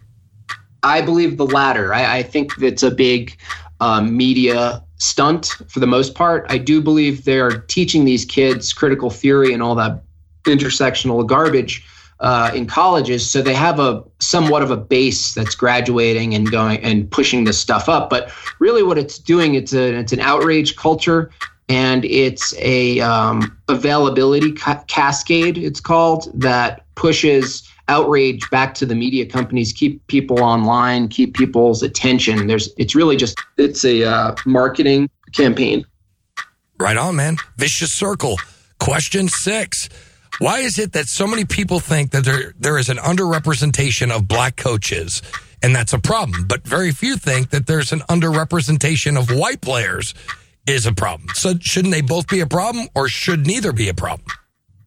I believe the latter. I, I think it's a big um, media stunt for the most part. I do believe they're teaching these kids critical theory and all that intersectional garbage uh, in colleges, so they have a somewhat of a base that's graduating and going and pushing this stuff up. But really, what it's doing it's a it's an outrage culture. And it's a um, availability ca- cascade. It's called that pushes outrage back to the media companies keep people online keep people's attention there's it's really just it's a uh, marketing campaign Right on, man. Vicious circle. Question six. Why is it that so many people think that there there is an underrepresentation of black coaches and that's a problem, but very few think that there's an underrepresentation of white players is a problem. So shouldn't they both be a problem or should neither be a problem?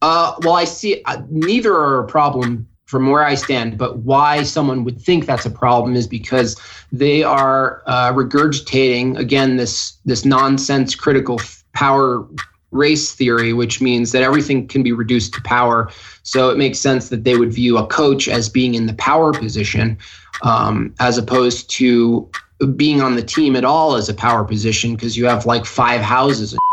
uh, well i see uh, neither are a problem from where I stand. But why someone would think that's a problem is because they are uh, regurgitating again this this nonsense critical power race theory, which means that everything can be reduced to power. So it makes sense that they would view a coach as being in the power position, um, as opposed to being on the team at all as a power position because you have like five houses.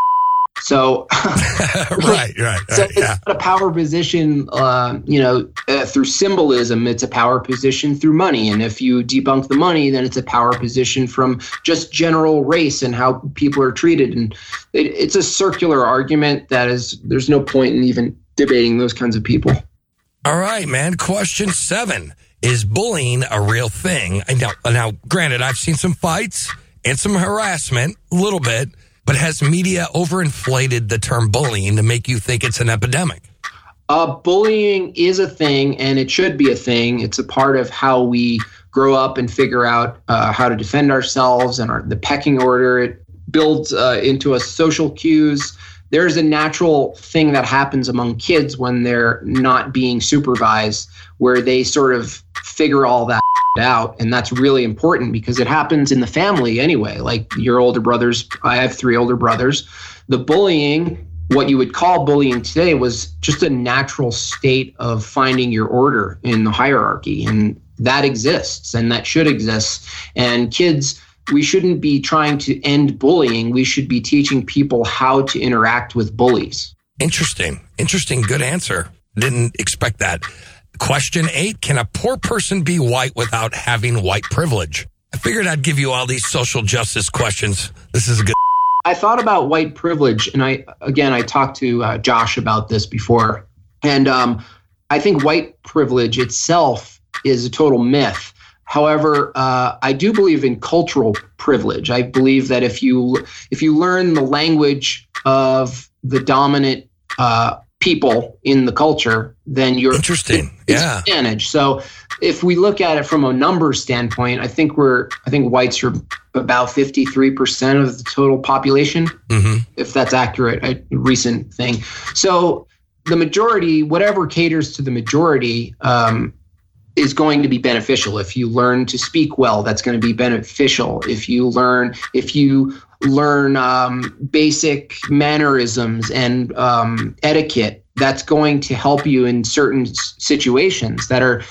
So, right, right, right, So it's yeah. not a power position, uh, you know, uh, through symbolism. It's a power position through money, and if you debunk the money, then it's a power position from just general race and how people are treated. And it, it's a circular argument that is. There's no point in even debating those kinds of people. All right, man. Question seven: Is bullying a real thing? Now, now, granted, I've seen some fights and some harassment, a little bit, but has media overinflated the term bullying to make you think it's an epidemic? Uh, bullying is a thing, and it should be a thing. It's a part of how we grow up and figure out uh, how to defend ourselves and our, the pecking order. It builds uh, into us social cues. There's a natural thing that happens among kids when they're not being supervised, where they sort of figure all that out. And that's really important because it happens in the family anyway. Like your older brothers, I have three older brothers. The bullying what you would call bullying today was just a natural state of finding your order in the hierarchy and that exists and that should exist and kids we shouldn't be trying to end bullying we should be teaching people how to interact with bullies Interesting. Interesting. Good answer. Didn't expect that. Question eight Can a poor person be white without having white privilege? I figured I'd give you all these social justice questions. This is a good. I thought about white privilege, and I again I talked to uh, Josh about this before, and um, I think white privilege itself is a total myth. However, uh, I do believe in cultural privilege. I believe that if you if you learn the language of the dominant uh, people in the culture, then you're Interesting. Yeah. advantage. So if we look at it from a numbers standpoint, I think we're I think whites are about 53% of the total population, hmm if that's accurate, a recent thing. So the majority, whatever caters to the majority, um, is going to be beneficial. If you learn to speak well, that's going to be beneficial. If you learn, if you learn um, basic mannerisms and um, etiquette, that's going to help you in certain situations that are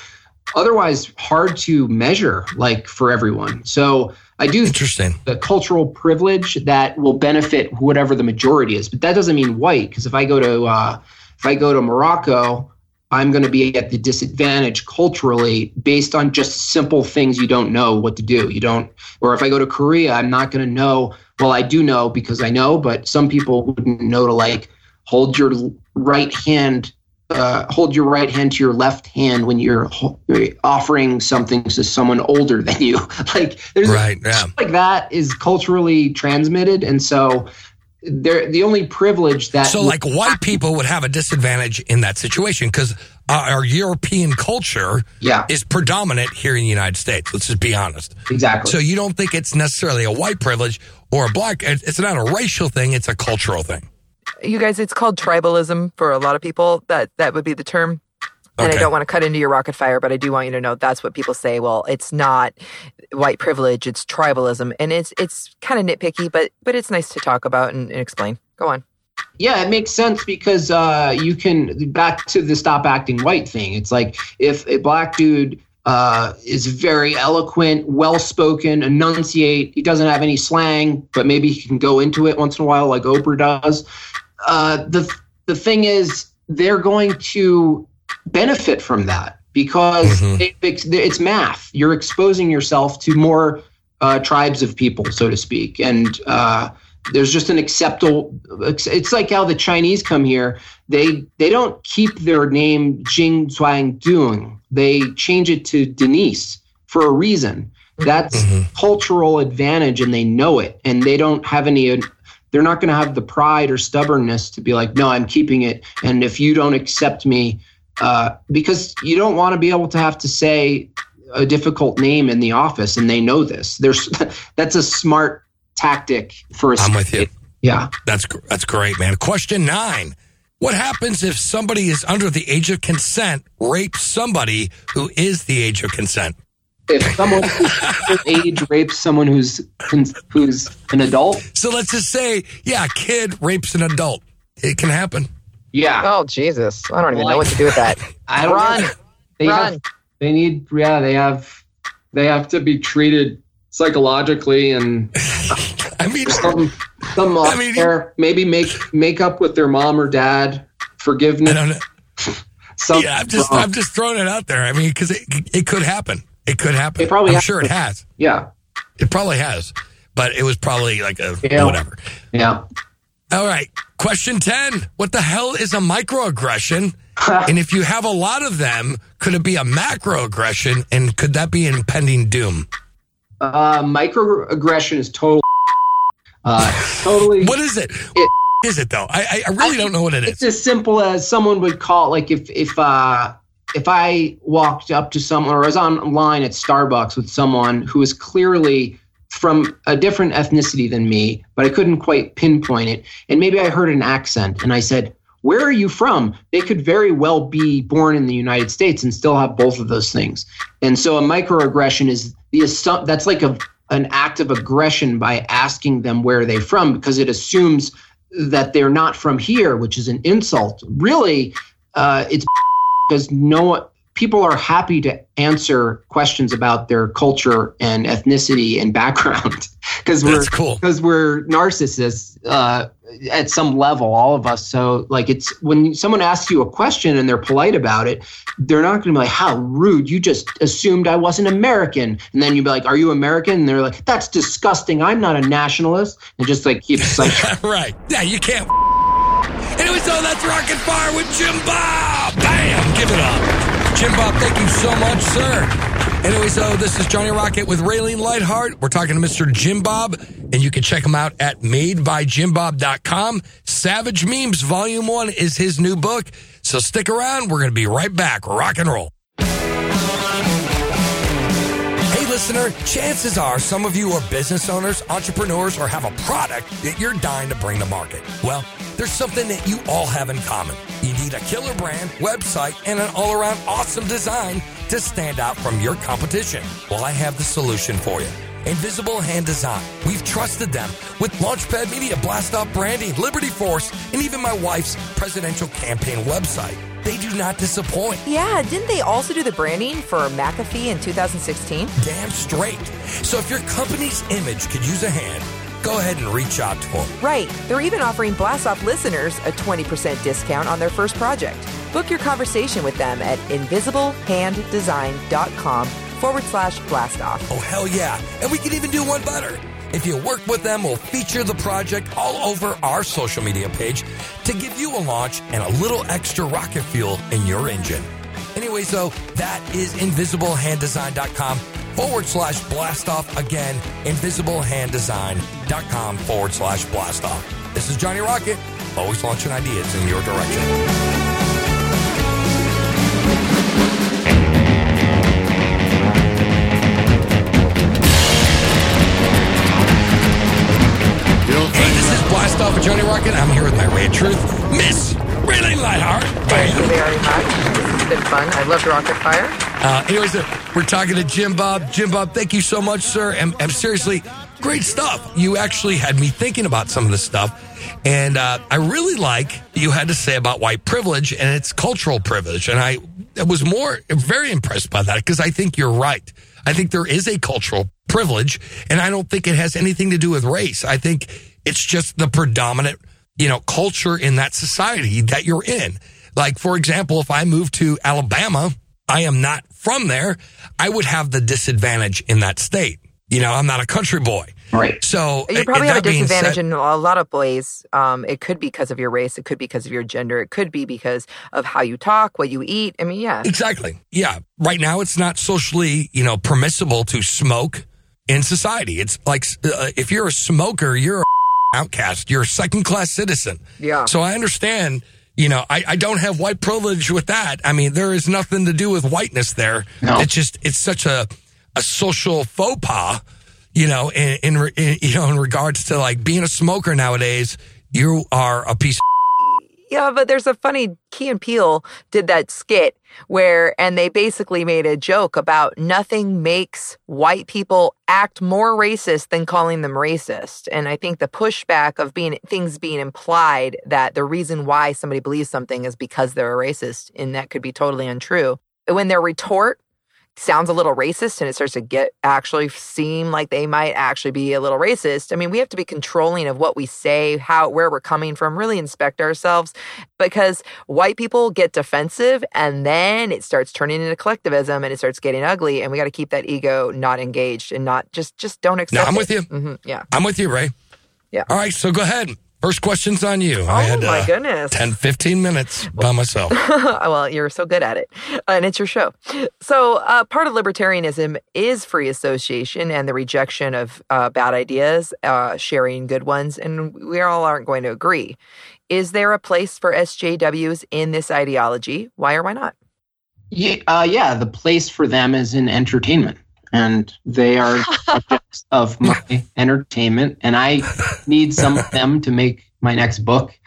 otherwise hard to measure, like for everyone. So I do Interesting. the cultural privilege that will benefit whatever the majority is. But that doesn't mean white, because if I go to uh, if I go to Morocco, I'm going to be at the disadvantage culturally based on just simple things you don't know what to do. You don't, or if I go to Korea, I'm not going to know. Well, I do know because I know, but some people wouldn't know to like hold your right hand uh, hold your right hand to your left hand when you're offering something to someone older than you. like there's Right. Yeah. stuff like that is culturally transmitted, and so they're the only privilege that. So, like, white people would have a disadvantage in that situation because our European culture yeah, is predominant here in the United States. Let's just be honest. exactly. So, you don't think it's necessarily a white privilege or a black, it's not a racial thing, it's a cultural thing. You guys, it's called tribalism for a lot of people. That that would be the term. And Okay. I don't want to cut into your rocket fire, but I do want you to know that's what people say. Well, it's not white privilege; it's tribalism, and it's it's kind of nitpicky, but but it's nice to talk about and, and explain. Go on. Yeah, it makes sense because uh, you can back to the stop acting white thing. It's like if a black dude uh, is very eloquent, well spoken, enunciate. He doesn't have any slang, but maybe he can go into it once in a while, like Oprah does. Uh, the the thing is, they're going to benefit from that because Mhm. it, it's, it's math. You're exposing yourself to more uh, tribes of people, so to speak, and uh, there's just an acceptable. It's like how the Chinese come here. They they don't keep their name Jing Zhuang Dung. They change it to Denise for a reason. That's Mhm. cultural advantage, and they know it, and they don't have any. They're not going to have the pride or stubbornness to be like, no, I'm keeping it, and if you don't accept me, uh, because you don't want to be able to have to say a difficult name in the office, and they know this. There's that's a smart tactic for a I'm with you. Yeah. That's that's great, man. Question nine: What happens if somebody is under the age of consent rapes somebody who is the age of consent? If someone who's age rapes someone who's who's an adult, So let's just say, yeah, a kid rapes an adult. It can happen. Yeah, Oh Jesus! I don't even know what to do with that. I don't Run. They run. have, they need, yeah, they have, they have to be treated psychologically and I mean, some, some I mean- there, maybe make make up with their mom or dad, I forgiveness. don't know. something Yeah, I'm just wrong. I'm just throwing it out there. I mean, because it it could happen. It could happen. It probably I'm has. sure it has. yeah, It probably has. But it was probably like a Yeah. whatever. yeah. All right. Question 10. What the hell is a microaggression? and if you have a lot of them, could it be a macroaggression? And could that be impending doom? Uh, microaggression is total. Uh, totally. What is it? It- is it though? I, I I really don't know what it It's is. as simple as someone would call it. like if if uh if I walked up to someone or was online at Starbucks with someone who was clearly from a different ethnicity than me, but I couldn't quite pinpoint it, and maybe I heard an accent and I said, "Where are you from?" They could very well be born in the United States and still have both of those things. And so a microaggression is the assumption that's like a an act of aggression by asking them where they're from because it assumes that they're not from here, which is an insult. Really, uh, it's because no one, people are happy to answer questions about their culture and ethnicity and background because we're cool. because we're narcissists uh, at some level, all of us. So, like, it's when someone asks you a question and they're polite about it, they're not going to be like, "How rude! You just assumed I wasn't American." And then you'd be like, "Are you American?" And they're like, "That's disgusting. I'm not a nationalist." And just like keeps like, right. Yeah, you can't. Anyway, so that's Rocket Fire with Jim Bob. Bam! Give it up. Jim Bob, thank you so much, sir. Anyway, so this is Johnny Rocket with Raylene Lightheart. We're talking to Mr. Jim Bob, and you can check him out at madebyjimbob.com. Savage Memes Volume 1 is his new book. So stick around. We're going to be right back. Rock and roll. Listener, chances are some of you are business owners, entrepreneurs, or have a product that you're dying to bring to market. Well, there's something that you all have in common. You need a killer brand, website, and an all around awesome design to stand out from your competition. Well, I have the solution for you. Invisible Hand Design. We've trusted them with Launchpad Media, Blast Branding, Liberty Force, and even my wife's presidential campaign website. They do not disappoint. Yeah, didn't they also do the branding for McAfee in 2016? damn straight. So if your company's image could use a hand, go ahead and reach out to them. Right. They're even offering Blast Off listeners a 20% discount on their first project. Book your conversation with them at invisiblehanddesign.com forward slash blast off. Oh, hell yeah. And we can even do one better. If you work with them, we'll feature the project all over our social media page to give you a launch and a little extra rocket fuel in your engine. Anyway, so that is invisiblehanddesign.com forward slash blast off. Again, invisiblehanddesign.com forward slash blast off. This is Johnny Rocket, always launching ideas in your direction. Hey, this is Blast Off with Johnny Rocket. I'm here with my Ray of Truth, Miss Raylene Lightheart. Thank you very much. This has been fun. I loved Rocket Fire. Uh, anyways, uh, we're talking to Jim Bob. Jim Bob, thank you so much, sir. And, and seriously, great stuff. You actually had me thinking about some of this stuff. And uh, I really like you had to say about white privilege and its cultural privilege. And I was more very impressed by that because I think you're right. I think there is a cultural privilege, and I don't think it has anything to do with race. I think it's just the predominant, you know, culture in that society that you're in. Like, for example, if I moved to Alabama, I am not from there. I would have the disadvantage in that state. You know, I'm not a country boy. right. So You and probably have a disadvantage said- in a lot of ways. Um, it could be because of your race. It could be because of your gender. It could be because of how you talk, what you eat. I mean, yeah. Exactly. Yeah. Right now, it's not socially, you know, permissible to smoke in society. It's like uh, if you're a smoker, you're a outcast. You're a second class citizen. Yeah. So I understand. You know, I, I don't have white privilege with that. I mean, there is nothing to do with whiteness there. No. It's just it's such a a social faux pas. You know, in, in, in you know in regards to like being a smoker nowadays, you are a piece. of Yeah, but there's a funny Key and Peele did that skit where and they basically made a joke about nothing makes white people act more racist than calling them racist. And I think the pushback of being things being implied that the reason why somebody believes something is because they're a racist and that could be totally untrue. When their retort sounds a little racist and it starts to get actually seem like they might actually be a little racist. I mean, we have to be controlling of what we say, how where we're coming from, really inspect ourselves because white people get defensive and then it starts turning into collectivism and it starts getting ugly and we got to keep that ego not engaged and not just just don't accept No, I'm it. with you. Mm-hmm, yeah. I'm with you, Ray. Yeah. All right, so go ahead. First question's on you. I Oh had my uh, goodness. 10, 15 minutes by myself. well, you're so good at it, and it's your show. So, uh, part of libertarianism is free association and the rejection of uh, bad ideas, uh, sharing good ones, and we all aren't going to agree. Is there a place for SJWs in this ideology? Why or why not? Yeah, uh, yeah, the place for them is in entertainment, and they are subjects of my entertainment, and I need some of them to make my next book.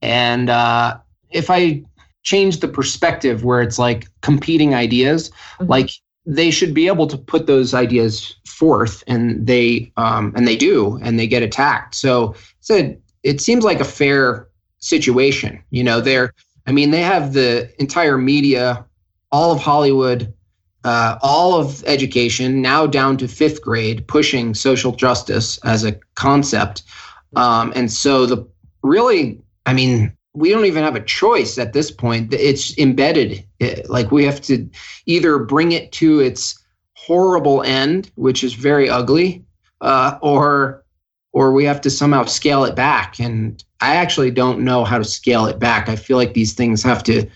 And uh, if I change the perspective where it's like competing ideas, Mhm. like they should be able to put those ideas forth, and they um, and they do, and they get attacked. So it's a, it seems like a fair situation. You know, they're I mean, they have the entire media, all of Hollywood, uh, all of education, now down to fifth grade, pushing social justice as a concept. Um, and so the really, I mean, we don't even have a choice at this point. It's embedded. It- like we have to either bring it to its horrible end, which is very ugly, uh, or or we have to somehow scale it back. And I actually don't know how to scale it back. I feel like these things have to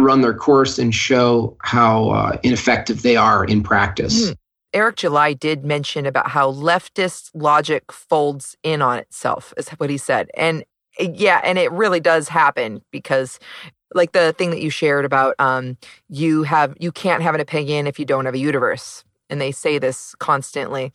run their course and show how uh, ineffective they are in practice. Hmm. Eric July did mention about how leftist logic folds in on itself, is what he said. And yeah, and it really does happen because like the thing that you shared about um you have you can't have an opinion if you don't have a universe. And they say this constantly.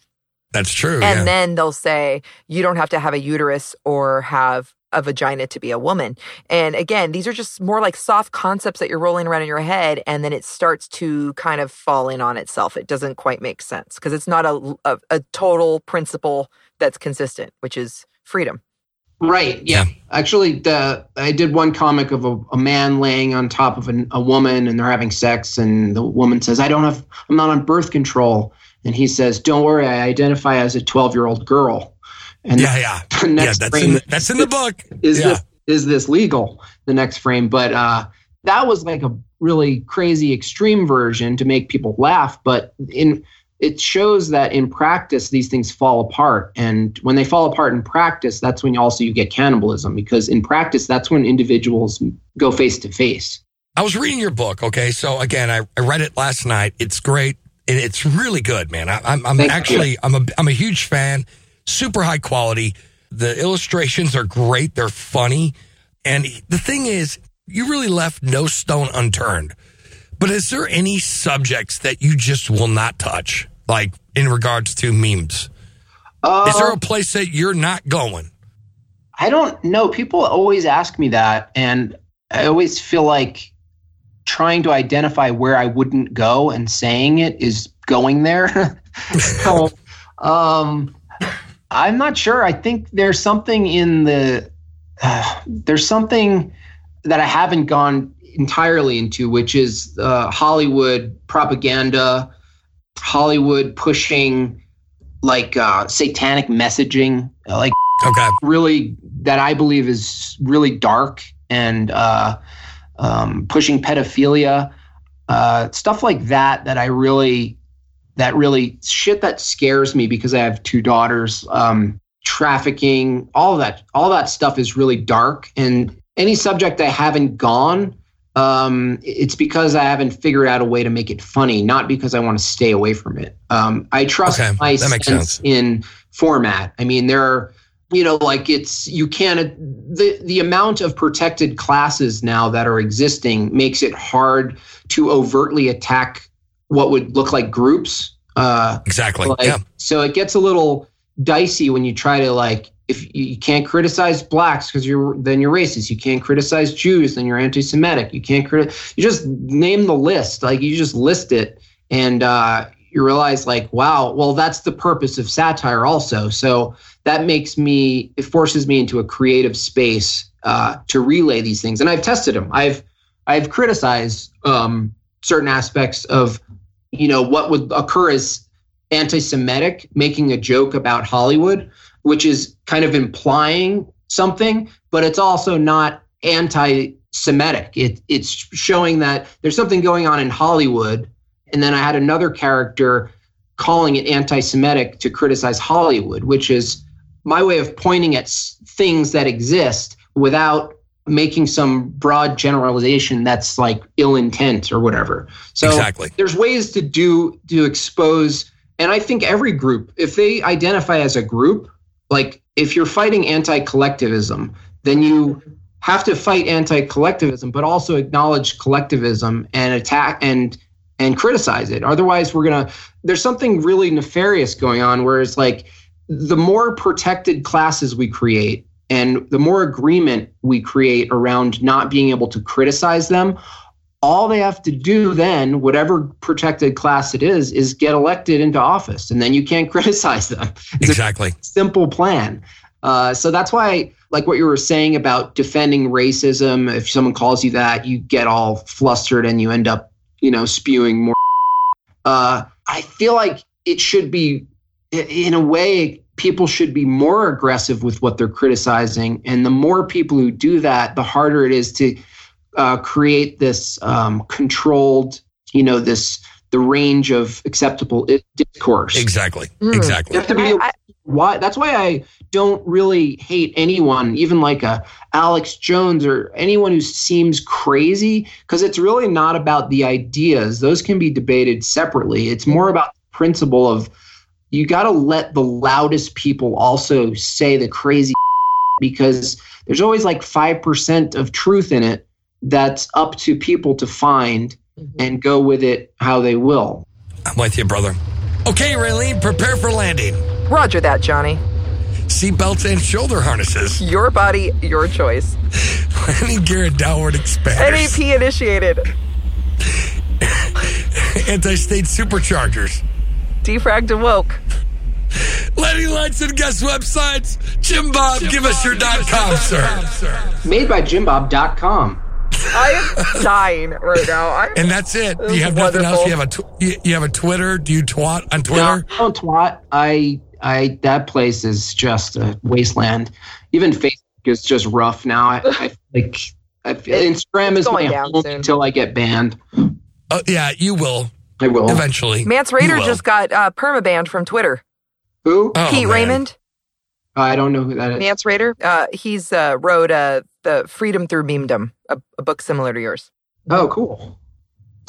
That's true. And yeah. then they'll say you don't have to have a uterus or have a vagina to be a woman. And again, these are just more like soft concepts that you're rolling around in your head, and then it starts to kind of fall in on itself. It doesn't quite make sense because it's not a, a, a total principle that's consistent, which is freedom. Right. Yeah. Actually, the I did one comic of a, a man laying on top of an, a woman and they're having sex, and the woman says, "I don't have. I'm not on birth control." And he says, "Don't worry. I identify as a 12 year old girl." And yeah, yeah. the Yeah, that's frame in, that's in the book. is yeah. this is this legal the next frame but uh that was like a really crazy extreme version to make people laugh but in it shows that in practice these things fall apart and when they fall apart in practice that's when also you get cannibalism because in practice that's when individuals go face to face I was reading your book. Okay, so again, I, I read it last night. It's great. And it's really good, man. I, I'm, I'm you. actually I'm a I'm a huge fan. Super high quality. The illustrations are great. They're funny. And the thing is, you really left no stone unturned. But is there any subjects that you just will not touch, like in regards to memes? uh, Is there a place that you're not going? I don't know. People always ask me that, and I always feel like trying to identify where I wouldn't go and saying it is going there. so, um, I'm not sure. I think there's something in the uh, there's something that I haven't gone entirely into, which is uh, Hollywood propaganda, Hollywood pushing like uh, satanic messaging, like Okay. really that I believe is really dark and uh, um, pushing pedophilia, uh, stuff like that. That I really, that really shit that scares me because I have two daughters. Um, trafficking, all of that, all that stuff is really dark. And any subject I haven't gone, um, it's because I haven't figured out a way to make it funny, not because I want to stay away from it. Um, I trust Okay, my sense sense. in format. I mean, there are you know like it's you can't the the amount of protected classes now that are existing makes it hard to overtly attack what would look like groups uh Exactly. like, yeah. so it gets a little dicey when you try to like if you, can't criticize blacks because you're then you're racist. You can't criticize Jews, then you're anti-Semitic. You can't criticize. You just name the list, like you just list it, and uh, you realize like, wow, well that's the purpose of satire also. So that makes me it forces me into a creative space uh, to relay these things, and I've tested them. I've I've criticized um, certain aspects of you know what would occur as anti-Semitic, making a joke about Hollywood, which is kind of implying something, but it's also not anti-Semitic. It, it's showing that there's something going on in Hollywood. And then I had another character calling it anti-Semitic to criticize Hollywood, which is my way of pointing at things that exist without making some broad generalization that's like ill intent or whatever. So Exactly. there's ways to do to expose and I think every group if they identify as a group like if you're fighting anti-collectivism then you have to fight anti-collectivism but also acknowledge collectivism and attack and and criticize it otherwise we're going to there's something really nefarious going on where it's like the more protected classes we create and the more agreement we create around not being able to criticize them, all they have to do then, whatever protected class it is, is get elected into office. And then you can't criticize them. It's Exactly. simple plan. Uh, so that's why, like what you were saying about defending racism, if someone calls you that, you get all flustered and you end up, you know, spewing more. Uh, I feel like it should be, in a way, people should be more aggressive with what they're criticizing. And the more people who do that, the harder it is to uh, create this um, controlled, you know, this the range of acceptable discourse. Exactly. Mm. Exactly. You have to be I- I- why that's why I don't really hate anyone, even like a Alex Jones or anyone who seems crazy, because it's really not about the ideas. Those can be debated separately. It's more about the principle of you got to let the loudest people also say the crazy because there's always like 5% of truth in it that's up to people to find mm-hmm. and go with it how they will. I'm with you, brother. Okay, Raylene, prepare for landing. Roger that, Johnny. Seatbelts and shoulder harnesses. Your body, your choice. Landing gear and downward expanders. NAP initiated. Anti-state superchargers. Defragged and woke. Landing lights and guest websites. Jim Bob, give us your dot com, sir. Made by jimbob.com. I am dying right now. I, And that's it. This You have nothing else. You have a tw- you, you have a Twitter. Do you twat on No, Twitter? I don't twat. I I that place is just a wasteland. Even Facebook is just rough now. I, I like I, Instagram is going my down home soon. until I get banned. Oh, yeah, you will I will. eventually. Mance You Raider just got uh, permabanned from Twitter. Who? Oh, Pete man. Raymond, I don't know who that is. Mance Raider. Uh, he's uh, wrote uh, the Freedom Through Memedom, a, a book similar to yours. Oh, cool.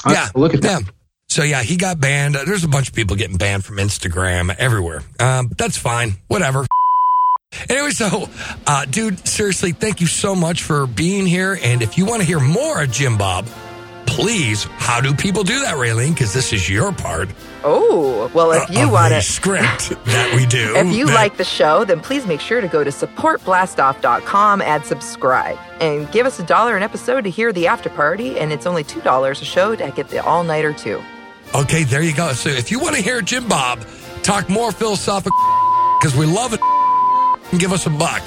I'll Yeah, look at that. yeah. So yeah, he got banned. Uh, There's a bunch of people getting banned from Instagram everywhere. Um, that's fine. Whatever. Anyway, so, uh, dude, seriously, thank you so much for being here. And if you want to hear more of Jim Bob, please, how do people do that, Raylene? Because this is your part. Oh, well, if uh, you of want to. script that we do. If you that- like the show, then please make sure to go to supportblastoff.com and subscribe. And give us a dollar an episode to hear the after party, and it's only $2 a show to get the all nighter too. Okay, there you go. So if you want to hear Jim Bob talk more philosophical, because we love it, give us a buck.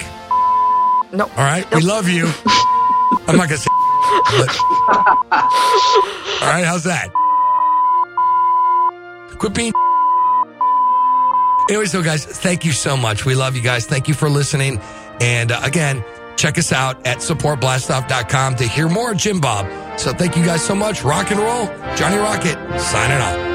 No. All right, we love you. I'm not gonna say. All right, how's that? Quit being. Anyway, so guys, thank you so much. We love you guys. Thank you for listening. And uh, again, check us out at supportblastoff.com to hear more Jim Bob. So thank you guys so much. Rock and roll. Johnny Rocket signing off.